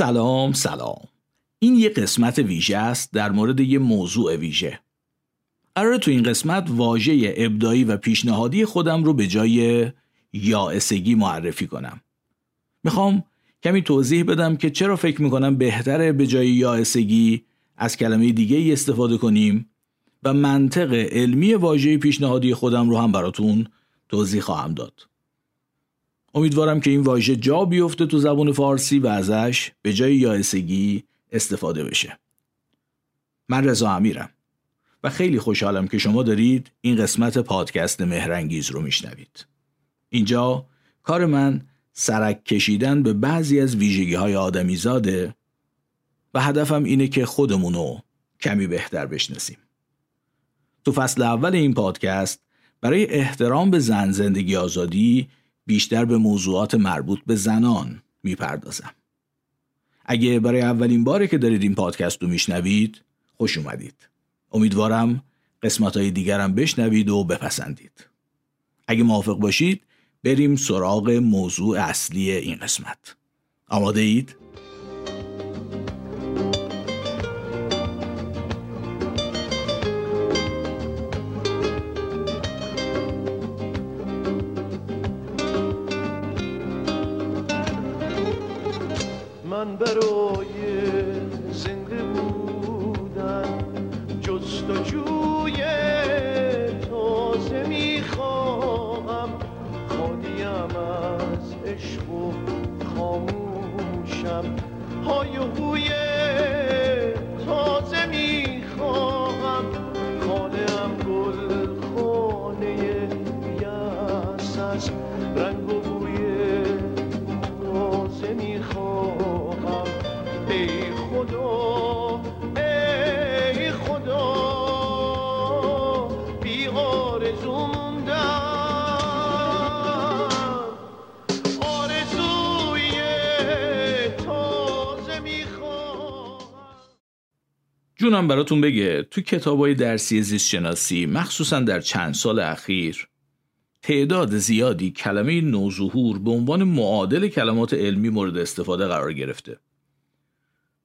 سلام سلام. این یه قسمت ویژه است در مورد یه موضوع ویژه. قرار تو این قسمت واژه ابدایی و پیشنهادی خودم رو به جای یائسگی معرفی کنم. می‌خوام کمی توضیح بدم که چرا فکر می‌کنم بهتره به جای یائسگی از کلمه دیگه ای استفاده کنیم و منطق علمی واژه پیشنهادی خودم رو هم براتون توضیح خواهم داد. امیدوارم که این واژه جا بیفته تو زبان فارسی و ازش به جای یائسگی استفاده بشه. من رضا امیرم و خیلی خوشحالم که شما دارید این قسمت پادکست مهرنگیز رو میشنوید. اینجا کار من سرک کشیدن به بعضی از ویژگی های آدمی زاده و هدفم اینه که خودمونو کمی بهتر بشناسیم. تو فصل اول این پادکست برای احترام به زن زندگی آزادی بیشتر به موضوعات مربوط به زنان می‌پردازم. اگه برای اولین باره که دارید این پادکست رو میشنوید خوش اومدید. امیدوارم قسمت های دیگرم بشنوید و بپسندید. اگه موافق باشید بریم سراغ موضوع اصلی این قسمت. آماده اید؟ جونم براتون بگه تو کتابای درسی زیست شناسی مخصوصا در چند سال اخیر تعداد زیادی کلمه نوظهور به عنوان معادل کلمات علمی مورد استفاده قرار گرفته.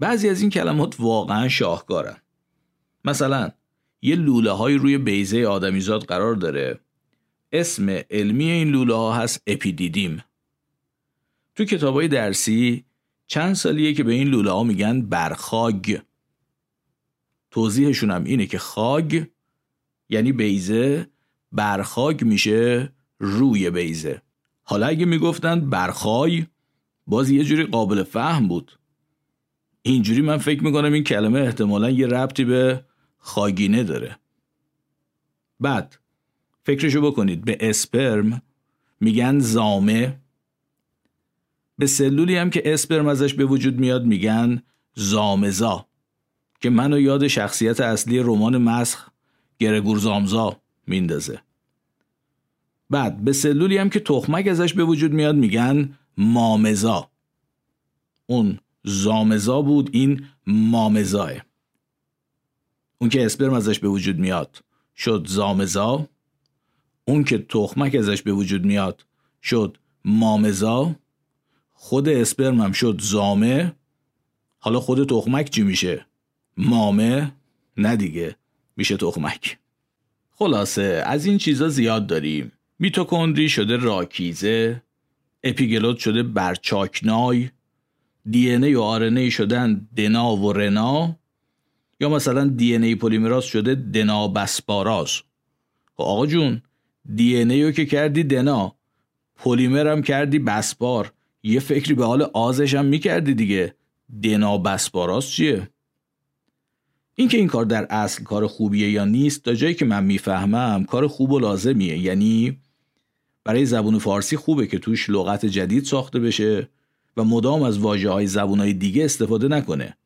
بعضی از این کلمات واقعا شاهکارن. مثلا یه لوله های روی بیزه آدمیزاد قرار داره. اسم علمی این لوله ها هست اپیدیدیم. تو کتابای درسی چند سالیه که به این لوله ها میگن برخاگ. توضیحشون هم اینه که خاگ یعنی بیزه برخاگ میشه روی بیزه حالا اگه می‌گفتن برخای باز یه جوری قابل فهم بود. اینجوری من فکر می‌کنم این کلمه احتمالا یه ربطی به خاگینه داره. بعد فکرشو بکنید. به اسپرم میگن زامه. به سلولی هم که اسپرم ازش به وجود میاد میگن زامزا. که منو یاد شخصیت اصلی رمان مسخ گرگور زامزا میندازه. بعد به سلولی هم که تخمک ازش به وجود میاد میگن مامزا. اون زامزا بود این مامزاه. اون که اسپرم ازش به وجود میاد شد زامزا. اون که تخمک ازش به وجود میاد شد مامزا. خود اسپرم هم شد زامه. حالا خود تخمک چی میشه؟ مامه؟ نه دیگه. میشه تخمک. خلاصه از این چیزا زیاد داریم. میتوکندری شده راکیزه اپیگلوت شده برچاکنای دی ای و آر شدن دنا و رنا یا مثلا دی ای پلیمراز شده دنا بسپاراز. خب آقا جون دی ای که کردی دنا پلیمر کردی بسپار. یه فکری به حال آزش هم می‌کردی دیگه. دنا بسپاراز چیه؟ اینکه این کار در اصل کار خوبیه یا نیست تا جایی که من می‌فهمم کار خوب و لازمیه. یعنی برای زبون فارسی خوبه که توش لغت جدید ساخته بشه و مدام از واجه های زبون های دیگه استفاده نکنه.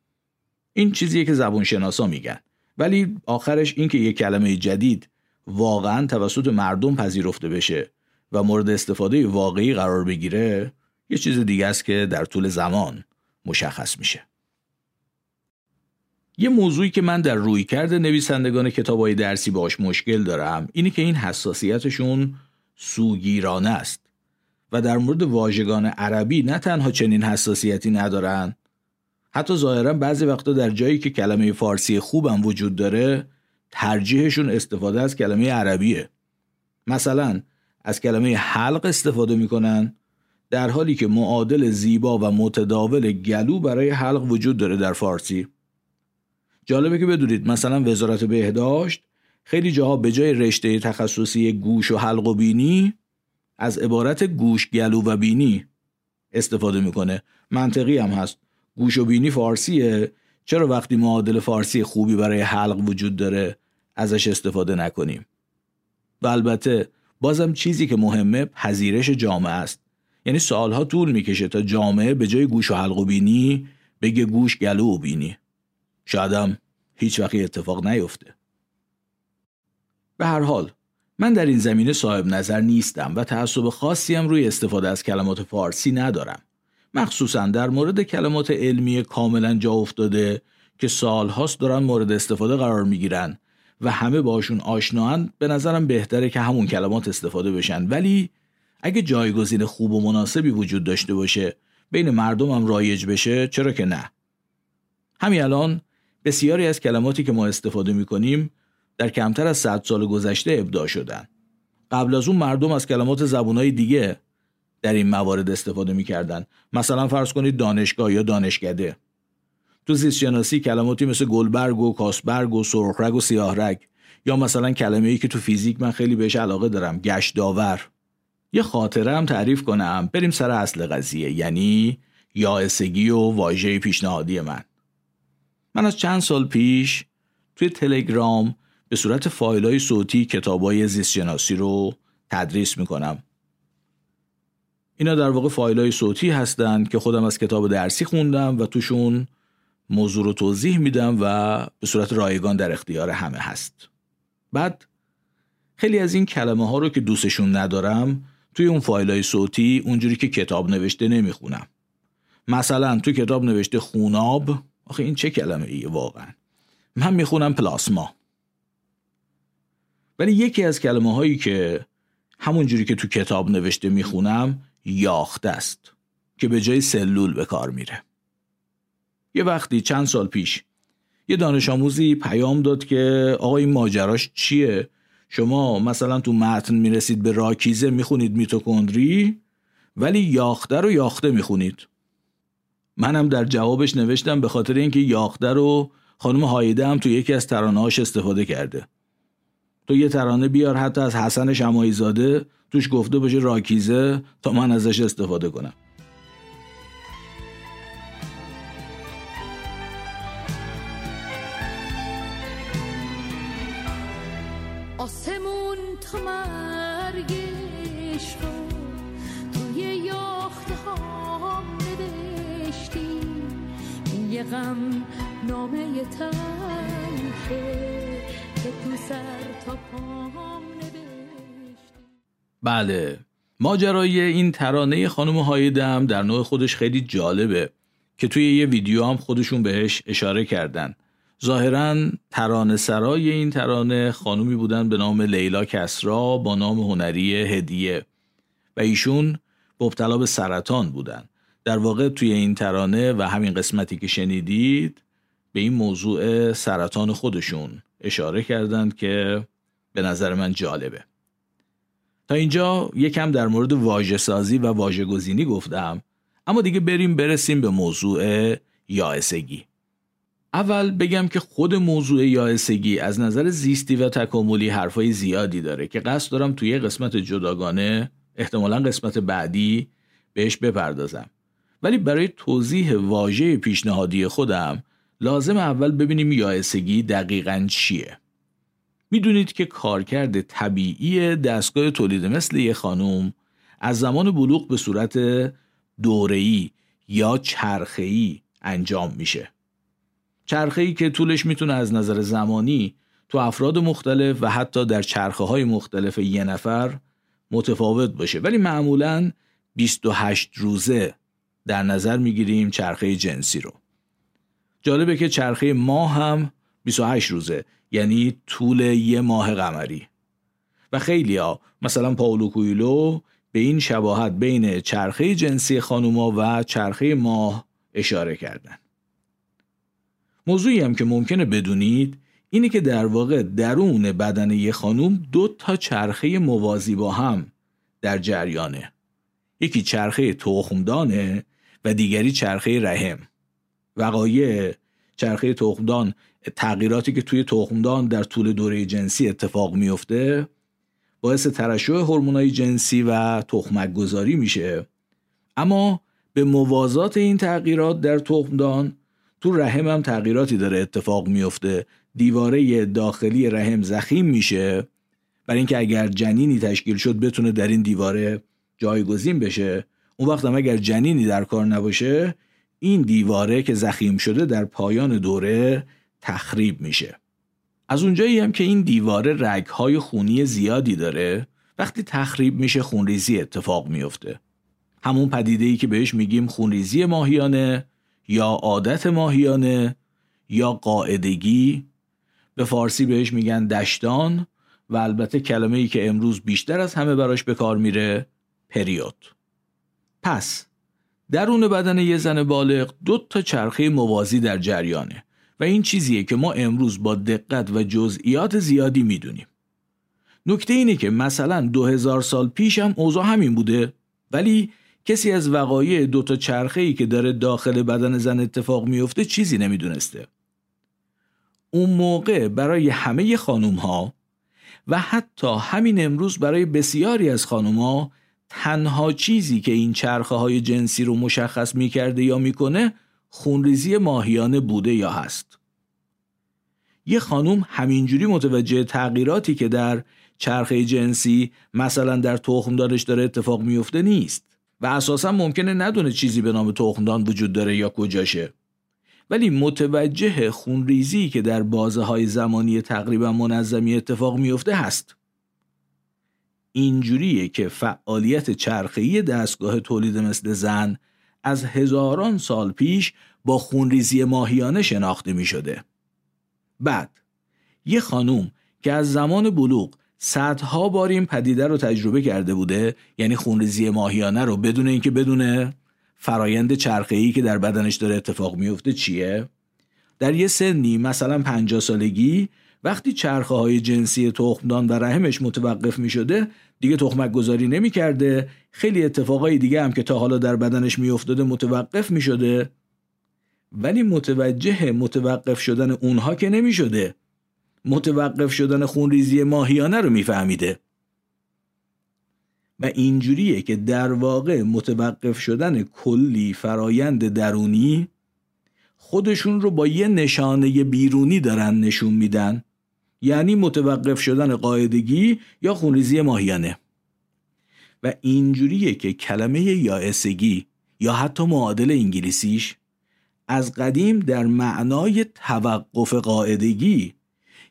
این چیزیه که زبون شناسا میگن. ولی آخرش اینکه یک کلمه جدید واقعا توسط مردم پذیرفته بشه و مورد استفاده واقعی قرار بگیره یه چیز دیگه است که در طول زمان مشخص میشه. یه موضوعی که من در روی کرده نویسندگان کتابای درسی باش مشکل دارم اینی که این حساسیتشون سوگیرانه است و در مورد واژگان عربی نه تنها چنین حساسیتی ندارن حتی ظاهرا بعضی وقتا در جایی که کلمه فارسی خوبم وجود داره ترجیحشون استفاده از کلمه عربیه. مثلا از کلمه حلق استفاده می‌کنن در حالی که معادل زیبا و متداول گلو برای حلق وجود داره در فارسی. جالبه که بدونید مثلا وزارت بهداشت خیلی جاها به جای رشته تخصصی گوش و حلق و بینی از عبارت گوش گلو و بینی استفاده می‌کنه. منطقی هم هست. گوش و بینی فارسیه. چرا وقتی معادل فارسی خوبی برای حلق وجود داره ازش استفاده نکنیم؟ و البته بازم چیزی که مهمه پذیرش جامعه است. یعنی سالها طول می‌کشه تا جامعه به جای گوش و حلق و بینی بگه گوش گلو و بینی. شایدم هیچ وقتی اتفاق نیفته. به هر حال من در این زمینه صاحب نظر نیستم و تعصب خاصی هم روی استفاده از کلمات فارسی ندارم. مخصوصا در مورد کلمات علمی کاملا جا افتاده که سالهاست دارن مورد استفاده قرار می‌گیرن و همه باشون آشناهن به نظرم بهتره که همون کلمات استفاده بشن. ولی اگه جایگزین خوب و مناسبی وجود داشته باشه بین مردم هم رایج بشه چرا که نه؟ همین الان بسیاری از کلماتی که ما استفاده می‌کنیم در کمتر از 100 سال گذشته ابداع شدن. قبل از اون مردم از کلمات زبونهای دیگه در این موارد استفاده می‌کردن. مثلا فرض کنید دانشگاه یا دانشکده. تو زیستشناسی کلماتی مثل گلبرگ و کاسبرگ و سرخرگ و سیاهرگ. یا مثلا کلمه ای که تو فیزیک من خیلی بهش علاقه دارم گشت داور. یه خاطره هم تعریف کنم. بریم سر اصل قضیه. یعنی یائسگی و واژه پیشنهادی من. من از چند سال پیش توی تلگرام به صورت فایل های صوتی کتاب های زیستشناسی رو تدریس می‌کنم. اینا در واقع فایل های صوتی هستند که خودم از کتاب درسی خوندم و توشون موضوع رو توضیح میدم و به صورت رایگان در اختیار همه هست. بعد خیلی از این کلمه ها رو که دوستشون ندارم توی اون فایل های صوتی اونجوری که کتاب نوشته نمی‌خونم. مثلا تو کتاب نوشته خوناب آخه این چه کلمه ایه واقعا؟ من می‌خونم پلاسما. ولی یکی از کلمه هایی که همونجوری که تو کتاب نوشته می‌خونم یاخته است که به جای سلول به کار میره. یه وقتی چند سال پیش یه دانش آموزی پیام داد که آقا این ماجراش چیه؟ شما مثلا تو متن می‌رسید به راکیزه می‌خونید میتوکندری ولی یاخته رو یاخته می‌خونید. منم در جوابش نوشتم به خاطر اینکه یاخته رو خانم هایده هم تو یکی از ترانه‌هاش استفاده کرده. تو یه ترانه بیار حتی از حسن شمایی زاده توش گفته باشه راکیزه تا من ازش استفاده کنم. غم نامه تنهه که تو سر تا پام بله ماجرای این ترانه خانم هایدم در نوع خودش خیلی جالبه که توی یه ویدیو هم خودشون بهش اشاره کردن. ظاهرا ترانه سرای این ترانه خانومی بودن به نام لیلا کسرا با نام هنری هدیه و ایشون مبتلا به سرطان بودن. در واقع توی این ترانه و همین قسمتی که شنیدید به این موضوع سرطان خودشون اشاره کردند که به نظر من جالبه. تا اینجا یکم در مورد واژه سازی و واژه گزینی گفتم اما دیگه بریم برسیم به موضوع یائسگی. اول بگم که خود موضوع یائسگی از نظر زیستی و تکاملی حرفای زیادی داره که قصد دارم توی قسمت جداگانه احتمالا قسمت بعدی بهش بپردازم. ولی برای توضیح واژه پیشنهادی خودم لازم اول ببینیم یائسگی دقیقا چیه. می‌دونید که کارکرد طبیعی دستگاه تولید مثل یه خانوم از زمان بلوغ به صورت دوره‌ای یا چرخه‌ای انجام میشه. چرخه‌ای که طولش می‌تونه از نظر زمانی تو افراد مختلف و حتی در چرخه های مختلف یه نفر متفاوت باشه. ولی معمولا 28 روزه در نظر می‌گیریم چرخه جنسی رو. جالبه که چرخه ماه هم 28 روزه یعنی طول یه ماه قمری. و خیلی ها مثلا پاولو کویلو به این شباهت بین چرخه جنسی خانوما و چرخه ماه اشاره کردن. موضوعی هم که ممکنه بدونید اینه که در واقع درون بدن یه خانوم دو تا چرخه موازی با هم در جریانه. یکی چرخه تخمدانه و دیگری چرخه رحم. وقایع چرخه تخمدان تغییراتی که توی تخمدان در طول دوره جنسی اتفاق میفته باعث ترشح هورمونای جنسی و تخمک گذاری میشه. اما به موازات این تغییرات در تخمدان تو رحم هم تغییراتی داره اتفاق میفته. دیواره داخلی رحم زخیم میشه. برای اینکه اگر جنینی تشکیل شد بتونه در این دیواره جایگزین بشه. اون وقت هم اگر جنینی در کار نباشه این دیواره که زخیم شده در پایان دوره تخریب میشه. از اونجایی هم که این دیواره رگهای خونی زیادی داره وقتی تخریب میشه خونریزی اتفاق میفته. همون پدیده ای که بهش میگیم خونریزی ماهیانه یا عادت ماهیانه یا قاعدگی. به فارسی بهش میگن دشتان و البته کلمه ای که امروز بیشتر از همه براش به کار میره پریود. پس درون بدن یه زن بالغ دو تا چرخه موازی در جریانه و این چیزیه که ما امروز با دقت و جزئیات زیادی می‌دونیم. نکته اینه که مثلا دو هزار سال پیش هم اوضاع همین بوده ولی کسی از وقایع دو تا چرخه ای که داره داخل بدن زن اتفاق میفته چیزی نمی‌دونسته. اون موقع برای همه خانوم ها و حتی همین امروز برای بسیاری از خانوم ها تنها چیزی که این چرخه های جنسی رو مشخص می‌کرده یا می‌کنه خونریزی ماهیانه بوده یا هست. یه خانوم همینجوری متوجه تغییراتی که در چرخه جنسی مثلا در تخمدانش داره اتفاق میفته نیست و اساسا ممکنه ندونه چیزی به نام تخمدان وجود داره یا کجاشه. ولی متوجه خونریزی که در بازه های زمانی تقریبا منظمی اتفاق میفته هست. اینجوریه که فعالیت چرخه‌ای دستگاه تولید مثل زن از هزاران سال پیش با خونریزی ماهیانه شناخته می شده. بعد یه خانوم که از زمان بلوغ صدها بار این پدیده رو تجربه کرده بوده یعنی خونریزی ماهیانه رو بدون اینکه بدونه فرایند چرخه‌ای که در بدنش داره اتفاق میفته چیه در یه سنی مثلا 50 سالگی وقتی چرخه های جنسی تخمدان و رحمش متوقف می شده دیگه تخمک گذاری نمی کرده خیلی اتفاقای دیگه هم که تا حالا در بدنش می افتاده متوقف می شده ولی متوجه متوقف شدن اونها که نمی شده متوقف شدن خونریزی ماهیانه رو میفهمیده. و اینجوریه که در واقع متوقف شدن کلی فرایند درونی خودشون رو با یه نشانه بیرونی دارن نشون میدن. یعنی متوقف شدن قاعدگی یا خونریزی ماهیانه. و اینجوریه که کلمه یائسگی یا حتی معادل انگلیسیش از قدیم در معنای توقف قاعدگی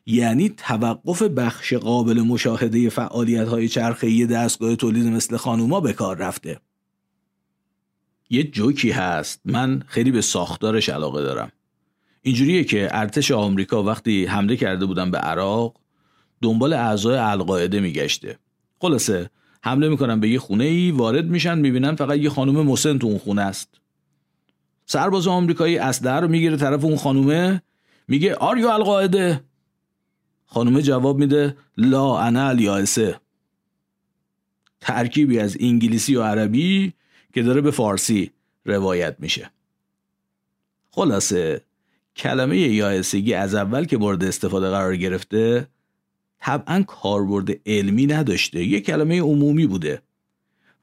یعنی توقف بخش قابل مشاهده فعالیت های چرخه‌ای دستگاه تولید مثل خانوما به کار رفته. یه جوکی هست. من خیلی به ساختارش علاقه دارم. اینجوریه که ارتش آمریکا وقتی حمله کرده بودن به عراق دنبال اعضای القاعده میگشته. خلاصه حمله می‌کنن به یه خونه ای وارد میشن می‌بینن فقط یه خانم مسن تو اون خونه است. سرباز آمریکایی اسلحه رو می‌گیره طرف اون خانومه میگه آریو القاعده؟ خانومه جواب میده لا انا الیاسه. ترکیبی از انگلیسی و عربی که داره به فارسی روایت میشه. خلاصه کلمه یائسگی از اول که مورد استفاده قرار گرفته طبعا کاربرد علمی نداشته. یه کلمه عمومی بوده.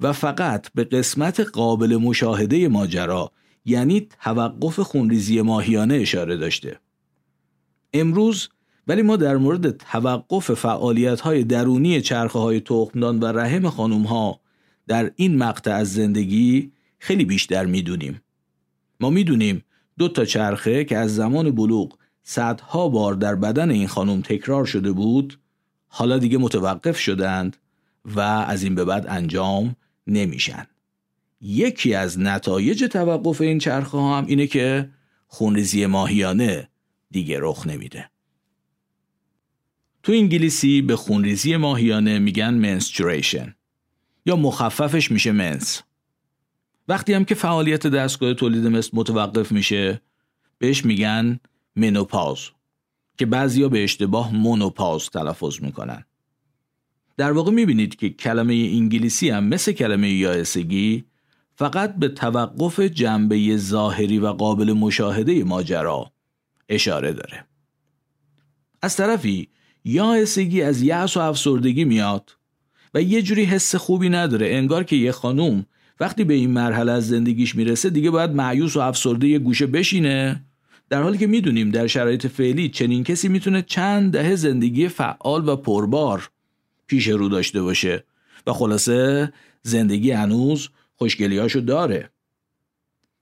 و فقط به قسمت قابل مشاهده ماجرا یعنی توقف خونریزی ماهیانه اشاره داشته. امروز ولی ما در مورد توقف فعالیت های درونی چرخه های تخمدان و رحم خانوم ها در این مقطع از زندگی خیلی بیشتر می‌دونیم. ما می‌دونیم دو تا چرخه که از زمان بلوغ صدها بار در بدن این خانم تکرار شده بود حالا دیگه متوقف شدند و از این به بعد انجام نمیشن. یکی از نتایج توقف این چرخه هم اینه که خونریزی ماهیانه دیگه رخ نمیده. تو انگلیسی به خونریزی ماهیانه میگن منستریشن یا مخففش میشه منس وقتی هم که فعالیت دستگاه تولید مثل متوقف میشه بهش میگن منوپاز که بعضیا به اشتباه مونوپاز تلفظ می‌کنن. در واقع می‌بینید که کلمه انگلیسی هم مثل کلمه یائسگی فقط به توقف جنبه ظاهری و قابل مشاهده ماجرا اشاره داره. از طرفی یائسگی از یأس و افسردگی میاد و یه جوری حس خوبی نداره انگار که یه خانوم وقتی به این مرحله از زندگیش می‌رسه دیگه باید معیوس و افسرده یه گوشه بشینه. در حالی که می‌دونیم در شرایط فعلی چنین کسی می‌تونه چند دهه زندگی فعال و پربار پیش رو داشته باشه. و خلاصه زندگی هنوز خوشگلیاشو داره.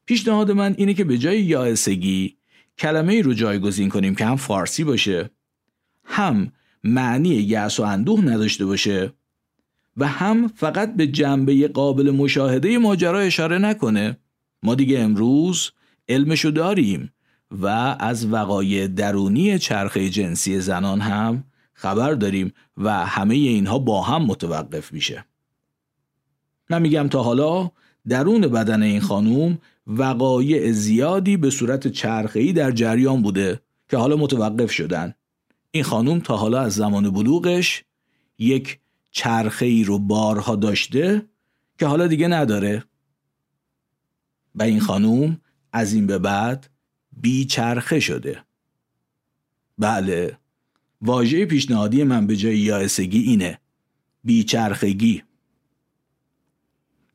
پیشنهاد من اینه که به جای یائسگی کلمه ای رو جایگزین کنیم که هم فارسی باشه هم معنی یأس و اندوه نداشته باشه. و هم فقط به جنبه قابل مشاهده ماجرا اشاره نکنه. ما دیگه امروز علمشو داریم و از وقایع درونی چرخه جنسی زنان هم خبر داریم و همه اینها با هم متوقف میشه. من میگم تا حالا درون بدن این خانوم وقایع زیادی به صورت چرخه‌ای در جریان بوده که حالا متوقف شدن. این خانوم تا حالا از زمان بلوغش یک چرخه ای رو بارها داشته که حالا دیگه نداره. و این خانوم از این به بعد بی چرخه شده. بله واژه پیشنهادی من به جای یائسگی اینه. بیچرخگی.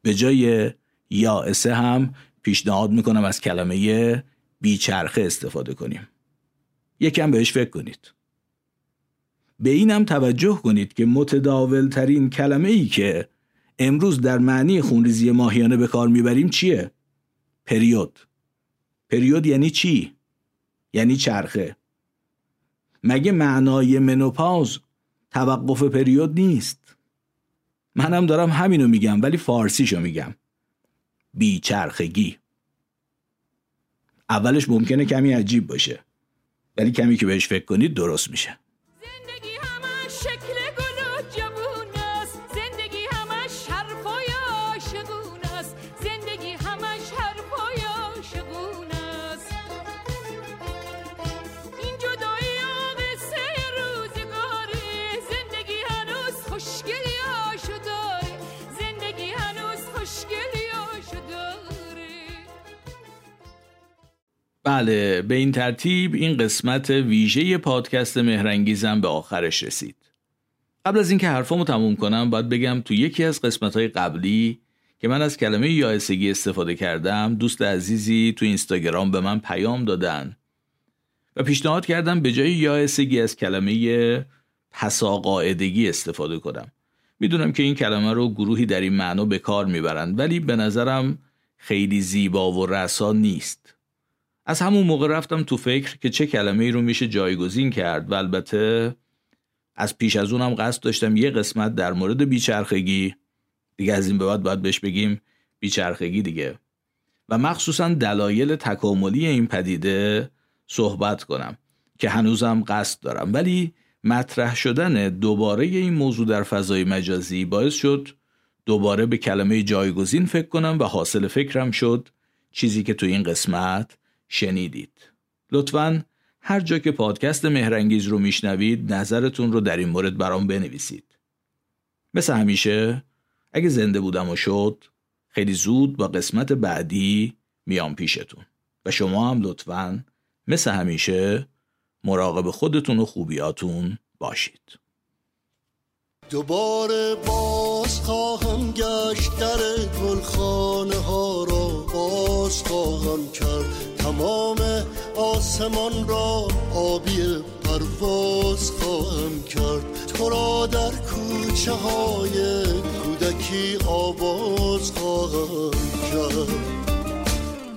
به جای یائسه هم پیشنهاد می‌کنم از کلمه بیچرخه استفاده کنیم. یکم بهش فکر کنید. به اینم توجه کنید که متداول ترین کلمه ای که امروز در معنی خونریزی ماهیانه به کار می‌بریم چیه؟ پریود. پریود یعنی چی؟ یعنی چرخه. مگه معنای منوپاز توقف پریود نیست؟ منم دارم همینو میگم ولی فارسیشو میگم. بیچرخگی. اولش ممکنه کمی عجیب باشه ولی کمی که بهش فکر کنید درست میشه. بله به این ترتیب این قسمت ویژه پادکست مهرنگیزم به آخرش رسید. قبل از اینکه حرفامو تموم کنم باید بگم تو یکی از قسمت‌های قبلی که من از کلمه یائسگی استفاده کردم دوست عزیزی تو اینستاگرام به من پیام دادن و پیشنهاد کردم به جای یائسگی از کلمه پساقاعدگی استفاده کنم. می‌دونم که این کلمه رو گروهی در این معنا به کار می‌برند ولی به نظرم خیلی زیبا و رسا نیست. از همون موقع رفتم تو فکر که چه کلمه ای رو میشه جایگزین کرد و البته از پیش از اونم قصد داشتم یه قسمت در مورد بیچرخگی. دیگه از این به بعد باید بهش بگیم بیچرخگی دیگه. و مخصوصا دلایل تکاملی این پدیده صحبت کنم که هنوزم قصد دارم. ولی مطرح شدن دوباره این موضوع در فضای مجازی باعث شد دوباره به کلمه جایگزین فکر کنم و حاصل فکرم شد چیزی که تو این قسمت شنیدید. لطفا هر جا که پادکست مهرنگیز رو میشنوید نظرتون رو در این مورد برام بنویسید. مثل همیشه اگه زنده بودم و شد خیلی زود با قسمت بعدی میام پیشتون. و شما هم لطفا مثل همیشه مراقب خودتون و خوبیاتون باشید. دوباره باز خواهم گشت در گلخانه ها را. باز خواهم کرد. تمام آسمان را آبی پرواز خواهم کرد. تو را در کوچه های کودکی آواز خواهم کرد.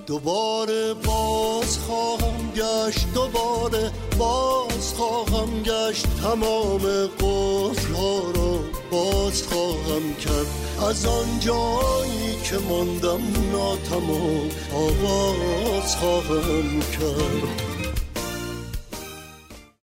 دوباره باز خواهم گشت دوباره باز خواهم گشت. تمام قفل ها را باز خواهم کرد. از آن جایی که ماندم ناتمام آواز خواهم کرد.